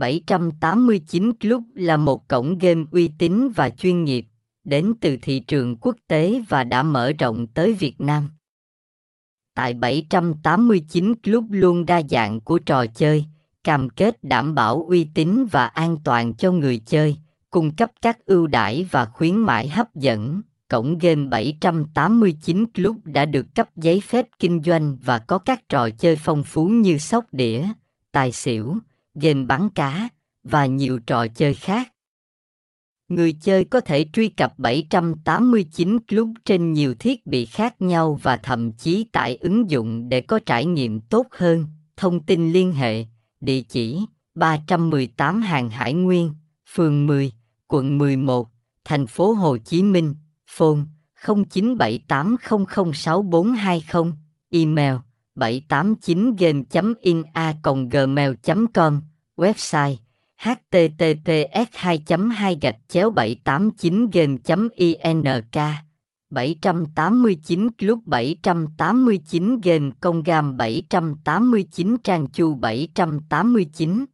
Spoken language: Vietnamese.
789 Club là một cổng game uy tín và chuyên nghiệp, đến từ thị trường quốc tế và đã mở rộng tới Việt Nam. Tại 789 Club luôn đa dạng của trò chơi, cam kết đảm bảo uy tín và an toàn cho người chơi, cung cấp các ưu đãi và khuyến mãi hấp dẫn. Cổng game 789 Club đã được cấp giấy phép kinh doanh và có các trò chơi phong phú như sóc đĩa, tài xỉu, game bắn cá và nhiều trò chơi khác. Người chơi có thể truy cập 789 Club trên nhiều thiết bị khác nhau và thậm chí tải ứng dụng để có trải nghiệm tốt hơn. Thông tin liên hệ, địa chỉ 318 Hàng Hải Nguyên, phường 10, quận 11, thành phố Hồ Chí Minh, phone 0978006420, email 789game.in a gmail.com, website https 2 2 chéo 789 game ink 789 club 789 game công gam 789 trang chu 789